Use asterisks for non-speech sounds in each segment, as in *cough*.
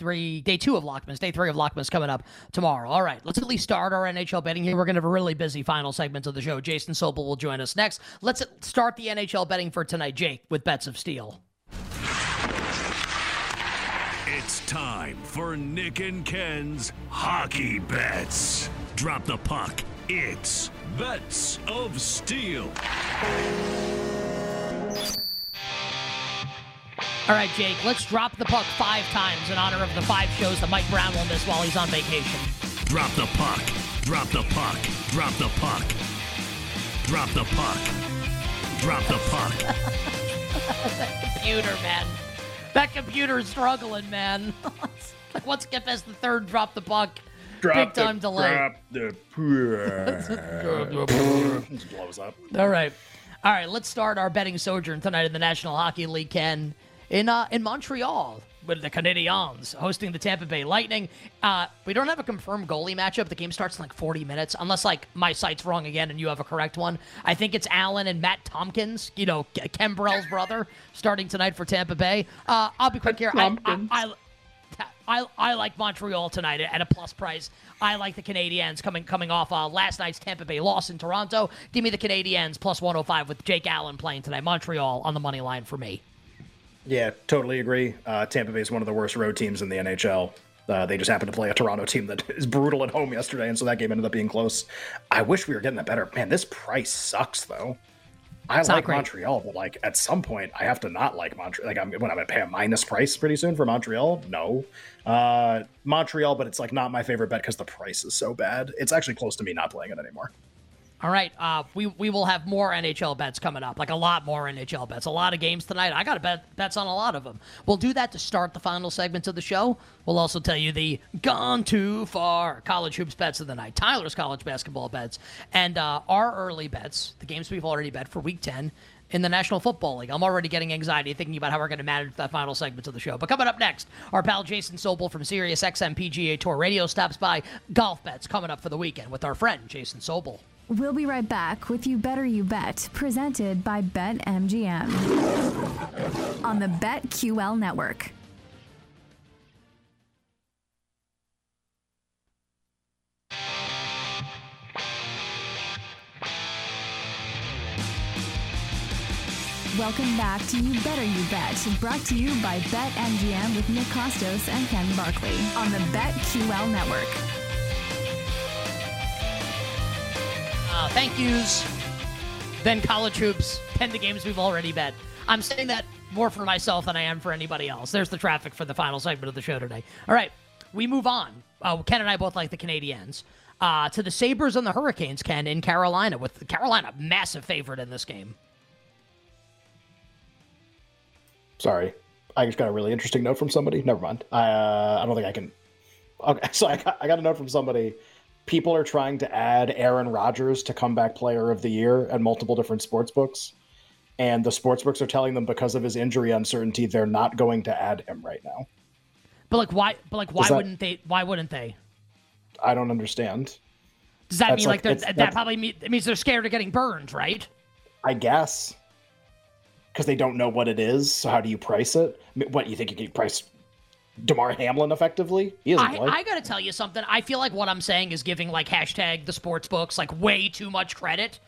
Three, day two of Lockman's, day three of Lockman's coming up tomorrow. All right, let's at least start our NHL betting here. We're going to have a really busy final segment of the show. Jason Sobel will join us next. Let's start the NHL betting for tonight, Jake, with bets of steel. It's time for Nick and Ken's hockey bets. Drop the puck. It's bets of steel. All right, Jake, let's drop the puck five times in honor of the five shows that Mike Brown will miss while he's on vacation. Drop the puck. Drop the puck. Drop the puck. Drop the puck. Drop the puck. *laughs* That computer, man. That computer is struggling, man. *laughs* like, what's Skip as the third drop the puck? Drop Big the, time delay. Drop the. Just blows up. All right. All right, let's start our betting sojourn tonight in the National Hockey League, Ken, in uh, in Montreal with the Canadiens hosting the Tampa Bay Lightning. Uh, we don't have a confirmed goalie matchup. The game starts in like 40 minutes, unless like my site's wrong again and you have a correct one. I think it's Allen and Matt Tomkins, you know, Ken Burrell's brother, starting tonight for Tampa Bay. Uh, I'll be quick here. I, I, I, I, I like Montreal tonight at a plus price. I like the Canadiens coming coming off uh, last night's Tampa Bay loss in Toronto. Give me the Canadiens plus 105 with Jake Allen playing tonight. Montreal on the money line for me. Yeah, totally agree. Uh, Tampa Bay is one of the worst road teams in the NHL. Uh, they just happened to play a Toronto team that *laughs* is brutal at home yesterday, and so that game ended up being close. I wish we were getting that better. Man, this price sucks though. I It's like. Montreal, but like at some point, I have to not like Montreal. Like I'm when I'm gonna pay a minus price pretty soon for Montreal. No, uh, Montreal, but it's like not my favorite bet because the price is so bad. It's actually close to me not playing it anymore. All right, uh, we we will have more NHL bets coming up, like a lot more NHL bets, a lot of games tonight. I got to bet bets on a lot of them. We'll do that to start the final segments of the show. We'll also tell you the gone too far college hoops bets of the night, Tyler's college basketball bets, and uh, our early bets, the games we've already bet for Week Ten in the National Football League. I'm already getting anxiety thinking about how we're going to manage that final segment of the show. But coming up next, our pal Jason Sobel from Sirius XM PGA Tour Radio stops by. Golf bets coming up for the weekend with our friend Jason Sobel. We'll be right back with You Better You Bet, presented by BetMGM on the BetQL network. Welcome back to You Better You Bet, brought to you by BetMGM with Nick Kostos and Ken Barkley on the BetQL network. Thank yous. Then college hoops. Then the games we've already bet. I'm saying that more for myself than I am for anybody else. There's the traffic for the final segment of the show today. All right, we move on. Uh, Ken and I both like the Canadiens. Uh, to the Sabres and the Hurricanes, Ken, in Carolina, with Carolina massive favorite in this game. Sorry, I just got a really interesting note from somebody. Never mind. I uh, I don't think I can. Okay, *laughs* so I got, I got a note from somebody. People are trying to add Aaron Rodgers to comeback player of the year at multiple different sports books, and the sports books are telling them because of his injury uncertainty, they're not going to add him right now. But like, why? But like, why that- wouldn't they? Why wouldn't they? I don't understand. Does that That's mean like, like- they're, that probably mean, it means they're scared of getting burned, right? I guess because they don't know what it is. So how do you price it? What you think you can price Damar Hamlin effectively? He isn't I, I gotta tell you something. I feel like what I'm saying is giving like hashtag the sports books like way too much credit.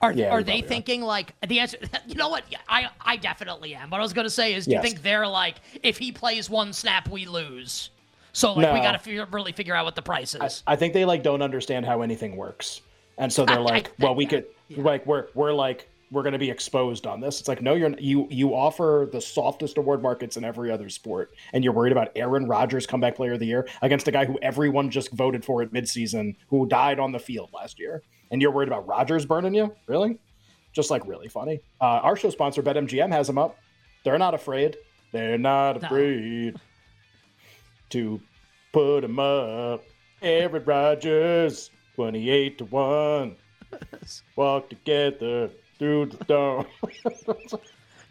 Are, Yeah, are they probably are. thinking like the answer? *laughs* You know what? I I definitely am. What I was gonna say is, do you think they're like, if he plays one snap, we lose? So like we gotta figure, really figure out what the price is. I think they like don't understand how anything works, and so they're like, well, we could like we're we're like we're going to be exposed on this. It's like no, you're you you offer the softest award markets in every other sport, and you're worried about Aaron Rodgers comeback player of the year against a guy who everyone just voted for at midseason who died on the field last year, and you're worried about Rodgers burning you? Really? Just like really funny. Uh, our show sponsor BetMGM has them up. They're not afraid. They're not afraid no. to put them up. Aaron Rodgers, twenty-eight to one. *laughs* Walk together through the storm.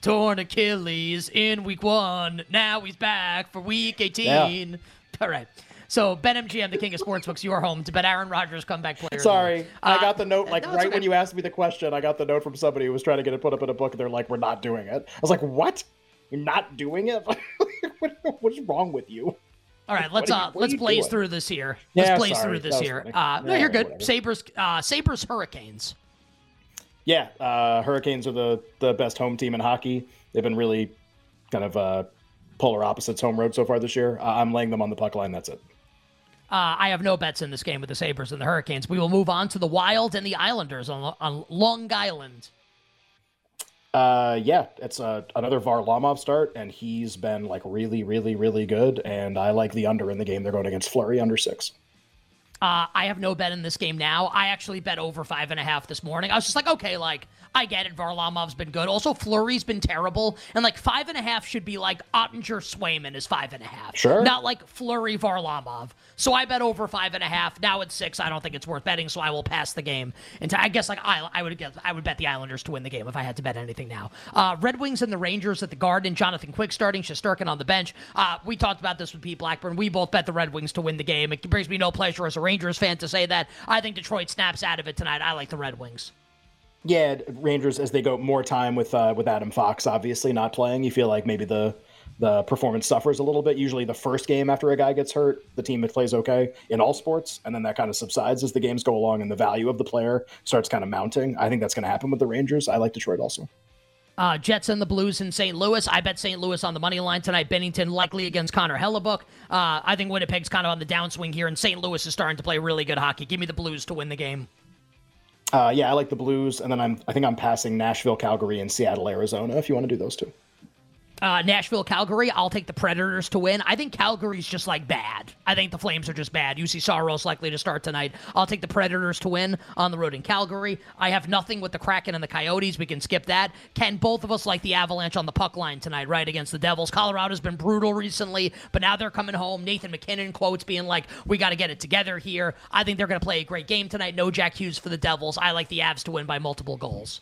Torn Achilles in week one. Now he's back for week 18. Yeah. All right. So BetMGM, the king of sportsbooks, you are home to bet Aaron Rodgers comeback player. Sorry, uh, I got the note like no, right okay. when you asked me the question. I got the note from somebody who was trying to get it put up in a book, and they're like, "We're not doing it." I was like, "What? You're not doing it? *laughs* what is wrong with you?" All right, let's uh let's blaze through this here. Let's yeah, blaze through this here. Uh, no, you're good. Whatever. Sabres, uh, Sabres, Hurricanes. Yeah, uh, Hurricanes are the the best home team in hockey. They've been really kind of uh, polar opposites home road so far this year. Uh, I'm laying them on the puck line. That's it. Uh, I have no bets in this game with the Sabres and the Hurricanes. We will move on to the Wild and the Islanders on, on Long Island. Uh, yeah, it's uh, another Varlamov start, and he's been like really, really, really good. And I like the under in the game. They're going against Fleury under six. Uh, I have no bet in this game now. I actually bet over five and a half this morning. I was just like, okay, like I get it. Varlamov's been good. Also, Fleury's been terrible, and like five and a half should be like Oettinger Swayman is five and a half. Sure. Not like Fleury Varlamov. So I bet over five and a half. Now it's six. I don't think it's worth betting, so I will pass the game. And I guess like I, I would get, I would bet the Islanders to win the game if I had to bet anything now. Uh, Red Wings and the Rangers at the Garden. Jonathan Quick starting. Shesterkin on the bench. Uh, we talked about this with Pete Blackburn. We both bet the Red Wings to win the game. It brings me no pleasure as a Rangers fan to say that. I think Detroit snaps out of it tonight. I like the Red Wings. Yeah, Rangers as they go more time with uh, with Adam Fox obviously not playing. You feel like maybe the the performance suffers a little bit. Usually, the first game after a guy gets hurt, the team that plays okay in all sports, and then that kind of subsides as the games go along and the value of the player starts kind of mounting. I think that's going to happen with the Rangers. I like Detroit also. Uh, Jets and the Blues in St. Louis. I bet St. Louis on the money line tonight. Binnington likely against Connor Hellebuyck. Uh, I think Winnipeg's kind of on the downswing here, and St. Louis is starting to play really good hockey. Give me the Blues to win the game. Uh, yeah, I like the Blues, and then I'm I think I'm passing Nashville, Calgary, and Seattle, Arizona. If you want to do those two. Uh, Nashville, Calgary. I'll take the Predators to win. I think Calgary's just like bad. I think the Flames are just bad. Juuse Saros likely to start tonight. I'll take the Predators to win on the road in Calgary. I have nothing with the Kraken and the Coyotes. We can skip that. Can both of us like the Avalanche on the puck line tonight, right against the Devils? Colorado's been brutal recently, but now they're coming home. Nathan MacKinnon quotes being like, "We got to get it together here." I think they're going to play a great game tonight. No Jack Hughes for the Devils. I like the Avs to win by multiple goals.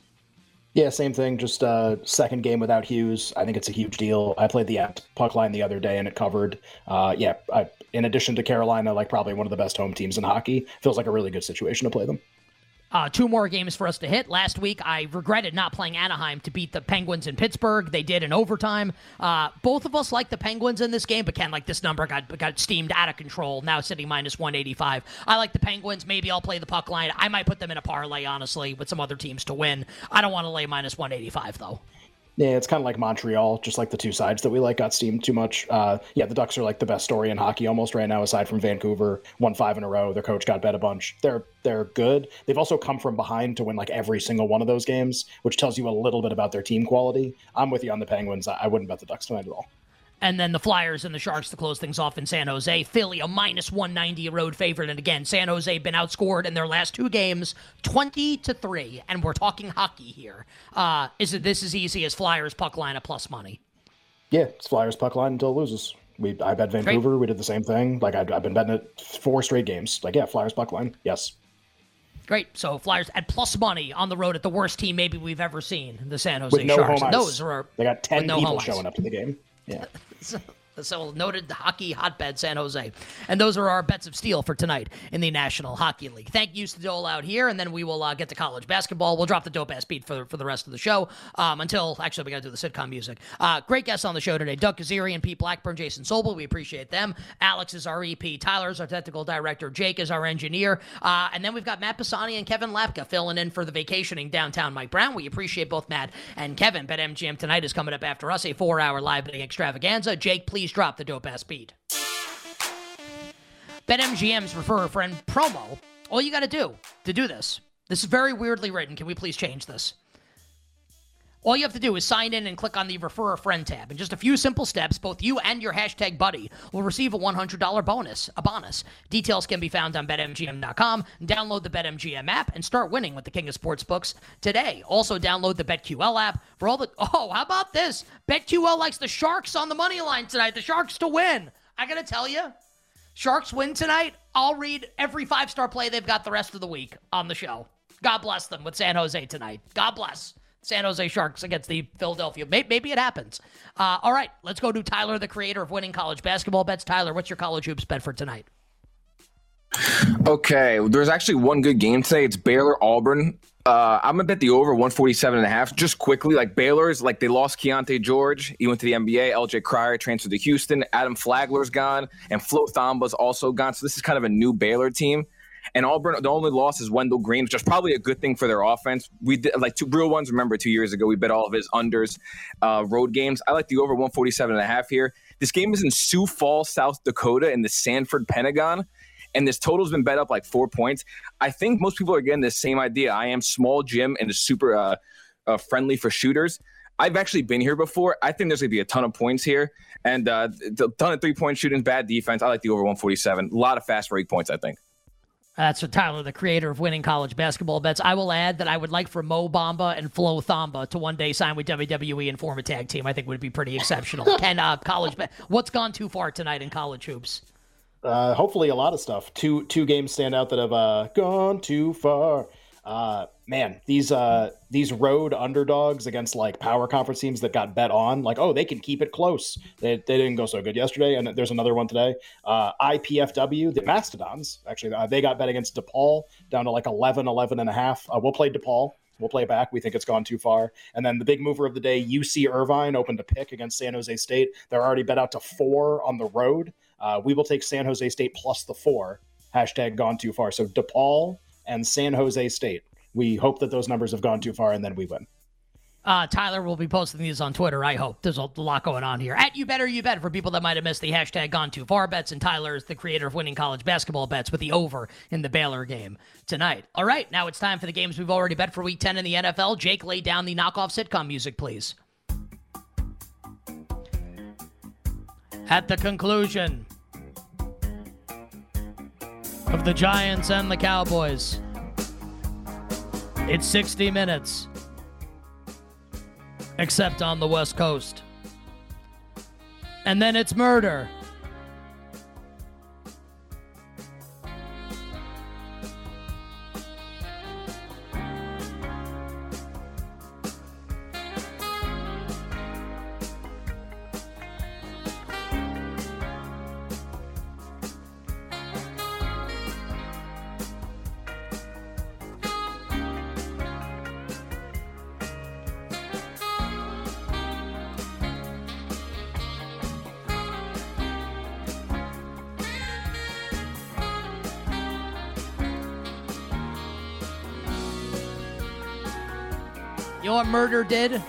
Yeah, same thing. Just uh, second game without Hughes. I think it's a huge deal. I played the puck line the other day and it covered. Uh, yeah, I, in addition to Carolina, like probably one of the best home teams in hockey, feels like a really good situation to play them. Uh, two more games for us to hit. Last week, I regretted not playing Anaheim to beat the Penguins in Pittsburgh. They did in overtime. Uh, both of us like the Penguins in this game, but Ken, like this number got got steamed out of control. Now sitting minus 185. I like the Penguins. Maybe I'll play the puck line. I might put them in a parlay, honestly, with some other teams to win. I don't want to lay minus 185 though. Yeah, it's kind of like Montreal, just like the two sides that we like got steamed too much. Uh, yeah, the Ducks are like the best story in hockey almost right now, aside from Vancouver. Won five in a row. Their coach got bet a bunch. They're they're good. They've also come from behind to win like every single one of those games, which tells you a little bit about their team quality. I'm with you on the Penguins. I, I wouldn't bet the Ducks tonight at all and then the Flyers and the Sharks to close things off in San Jose. Philly, a minus 190 road favorite. And again, San Jose been outscored in their last two games 20 to 3. And we're talking hockey here. Uh, is it this as easy as Flyers puck line at plus money? Yeah, it's Flyers puck line until it loses. We I bet Vancouver. Great. We did the same thing. Like I've, I've been betting it four straight games. Like yeah, Flyers puck line. Yes. Great. So Flyers at plus money on the road at the worst team maybe we've ever seen, the San Jose With no Sharks. Those are they got ten no people showing up to the game. Yeah. *laughs* so, so noted hockey hotbed San Jose. And those are our bets of steel for tonight in the National Hockey League. Thank you to Dole out here, and then we will uh, get to college basketball. We'll drop the dope ass beat for, for the rest of the show um, until, actually, we got to do the sitcom music. Uh, great guests on the show today Doug Kezirian, Pete Blackburn, Jason Sobel. We appreciate them. Alex is our EP. Tyler is our technical director. Jake is our engineer. Uh, and then we've got Matt Pisani and Kevin Lapka filling in for the vacationing downtown Mike Brown. We appreciate both Matt and Kevin. BetMGM tonight is coming up after us, a four hour live betting extravaganza. Jake, please drop the dope ass speed. BetMGM's refer a friend promo. All you got to do to do this, this is very weirdly written. Can we please change this? All you have to do is sign in and click on the Refer a Friend tab. In just a few simple steps, both you and your hashtag buddy will receive a $100 bonus, a bonus. Details can be found on BetMGM.com. Download the BetMGM app and start winning with the King of Sportsbooks today. Also, download the BetQL app for all the. *laughs* Oh, how about this? BetQL likes the Sharks on the money line tonight. The Sharks to win. I got to tell you, Sharks win tonight. I'll read every five star play they've got the rest of the week on the show. God bless them with San Jose tonight. God bless. San Jose Sharks against the Philadelphia. Maybe it happens. Uh, all right, let's go to Tyler, the creator of winning college basketball bets. Tyler, what's your college hoops bet for tonight? Okay, there's actually one good game today. It's Baylor Auburn. Uh, I'm gonna bet the over 147 and a half. Just quickly, like Baylor's, like they lost Keyonte George. He went to the NBA. LJ Cryer transferred to Houston. Adam Flagler's gone, and Flo Thamba's also gone. So this is kind of a new Baylor team. And Auburn, the only loss is Wendell Green, which is probably a good thing for their offense. We did like two real ones. Remember, two years ago, we bet all of his unders uh, road games. I like the over 147 and a half here. This game is in Sioux Falls, South Dakota, in the Sanford Pentagon. And this total's been bet up like four points. I think most people are getting the same idea. I am small gym and super uh, uh, friendly for shooters. I've actually been here before. I think there's going to be a ton of points here and uh, a ton of three point shooting, bad defense. I like the over 147. A lot of fast break points, I think. That's for Tyler, the creator of winning college basketball bets. I will add that I would like for Mo Bamba and Flo Thamba to one day sign with WWE and form a tag team. I think would be pretty exceptional. *laughs* Can uh, college bet? What's gone too far tonight in college hoops? Uh, hopefully, a lot of stuff. Two two games stand out that have uh, gone too far. Uh, man, these uh these road underdogs against like power conference teams that got bet on, like oh they can keep it close. They, they didn't go so good yesterday, and there's another one today. Uh, IPFW, the Mastodons, actually uh, they got bet against DePaul down to like 11, 11 and a half. Uh, we'll play DePaul. We'll play back. We think it's gone too far. And then the big mover of the day, UC Irvine, opened a pick against San Jose State. They're already bet out to four on the road. Uh, we will take San Jose State plus the four. Hashtag gone too far. So DePaul and San Jose State we hope that those numbers have gone too far and then we win. Uh, Tyler will be posting these on Twitter. I hope there's a lot going on here. At you better you bet for people that might have missed the hashtag gone too far bets. And Tyler is the creator of winning college basketball bets with the over in the Baylor game tonight. All right, now it's time for the games we've already bet for Week 10 in the NFL. Jake, lay down the knockoff sitcom music, please. At the conclusion of the Giants and the Cowboys. It's 60 minutes, except on the West Coast. And then it's murder. You know what murder did?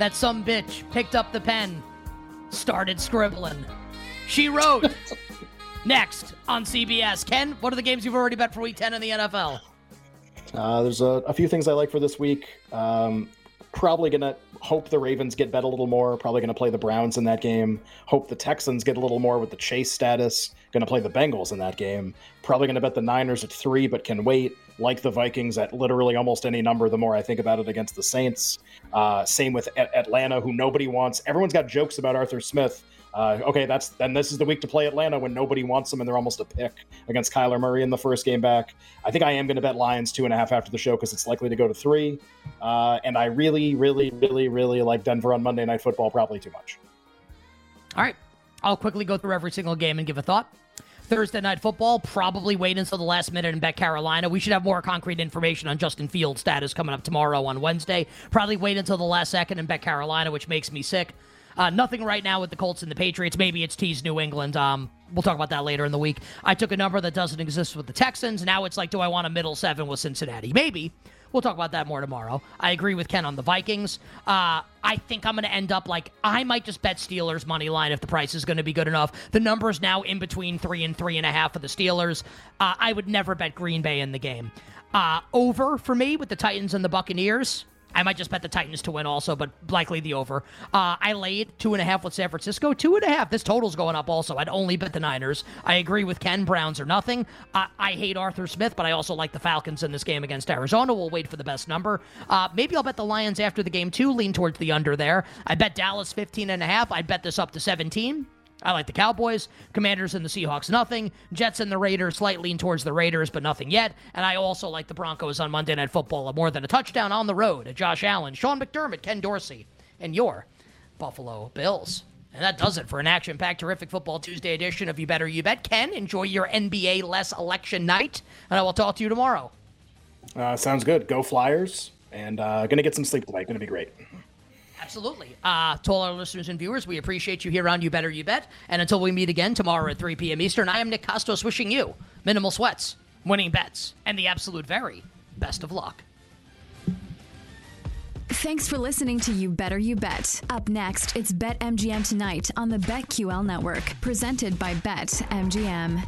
That some bitch picked up the pen, started scribbling. She wrote. *laughs* Next on CBS. Ken, what are the games you've already bet for week 10 in the NFL? Uh, there's a, a, few things I like for this week. Um, probably going to hope the Ravens get bet a little more. Probably going to play the Browns in that game. Hope the Texans get a little more with the Chase status. Going to play the Bengals in that game. Probably going to bet the Niners at three, but can wait like the Vikings at literally almost any number the more I think about it against the Saints. Uh, same with a- Atlanta, who nobody wants. Everyone's got jokes about Arthur Smith. Uh, okay, that's then this is the week to play Atlanta when nobody wants them and they're almost a pick against Kyler Murray in the first game back. I think I am going to bet Lions two and a half after the show because it's likely to go to three. Uh, and I really, really, really, really like Denver on Monday Night Football, probably too much. All right. I'll quickly go through every single game and give a thought. Thursday night football. Probably wait until the last minute and bet Carolina. We should have more concrete information on Justin Fields' status coming up tomorrow on Wednesday. Probably wait until the last second and bet Carolina, which makes me sick. Uh, nothing right now with the Colts and the Patriots. Maybe it's teased New England. Um, we'll talk about that later in the week. I took a number that doesn't exist with the Texans. Now it's like, do I want a middle seven with Cincinnati? Maybe. We'll talk about that more tomorrow. I agree with Ken on the Vikings. Uh, I think I'm going to end up like I might just bet Steelers money line if the price is going to be good enough. The number is now in between three and three and a half for the Steelers. Uh, I would never bet Green Bay in the game. Uh, over for me with the Titans and the Buccaneers. I might just bet the Titans to win also, but likely the over. Uh, I laid two and a half with San Francisco. Two and a half. This total's going up also. I'd only bet the Niners. I agree with Ken. Browns or nothing. Uh, I hate Arthur Smith, but I also like the Falcons in this game against Arizona. We'll wait for the best number. Uh, maybe I'll bet the Lions after the game too. Lean towards the under there. I bet Dallas 15 and a half. I'd bet this up to 17. I like the Cowboys, Commanders, and the Seahawks. Nothing. Jets and the Raiders, slight lean towards the Raiders, but nothing yet. And I also like the Broncos on Monday Night Football, more than a touchdown on the road. Josh Allen, Sean McDermott, Ken Dorsey, and your Buffalo Bills. And that does it for an action packed, terrific football Tuesday edition of You Better You Bet. Ken, enjoy your NBA less election night, and I will talk to you tomorrow. Uh, sounds good. Go Flyers. And uh, going to get some sleep tonight. Going to be great. Absolutely. Uh, to all our listeners and viewers, we appreciate you here on You Better You Bet. And until we meet again tomorrow at 3 p.m. Eastern, I am Nick Kostos wishing you minimal sweats, winning bets, and the absolute very best of luck. Thanks for listening to You Better You Bet. Up next, it's Bet MGM tonight on the BetQL network, presented by Bet MGM.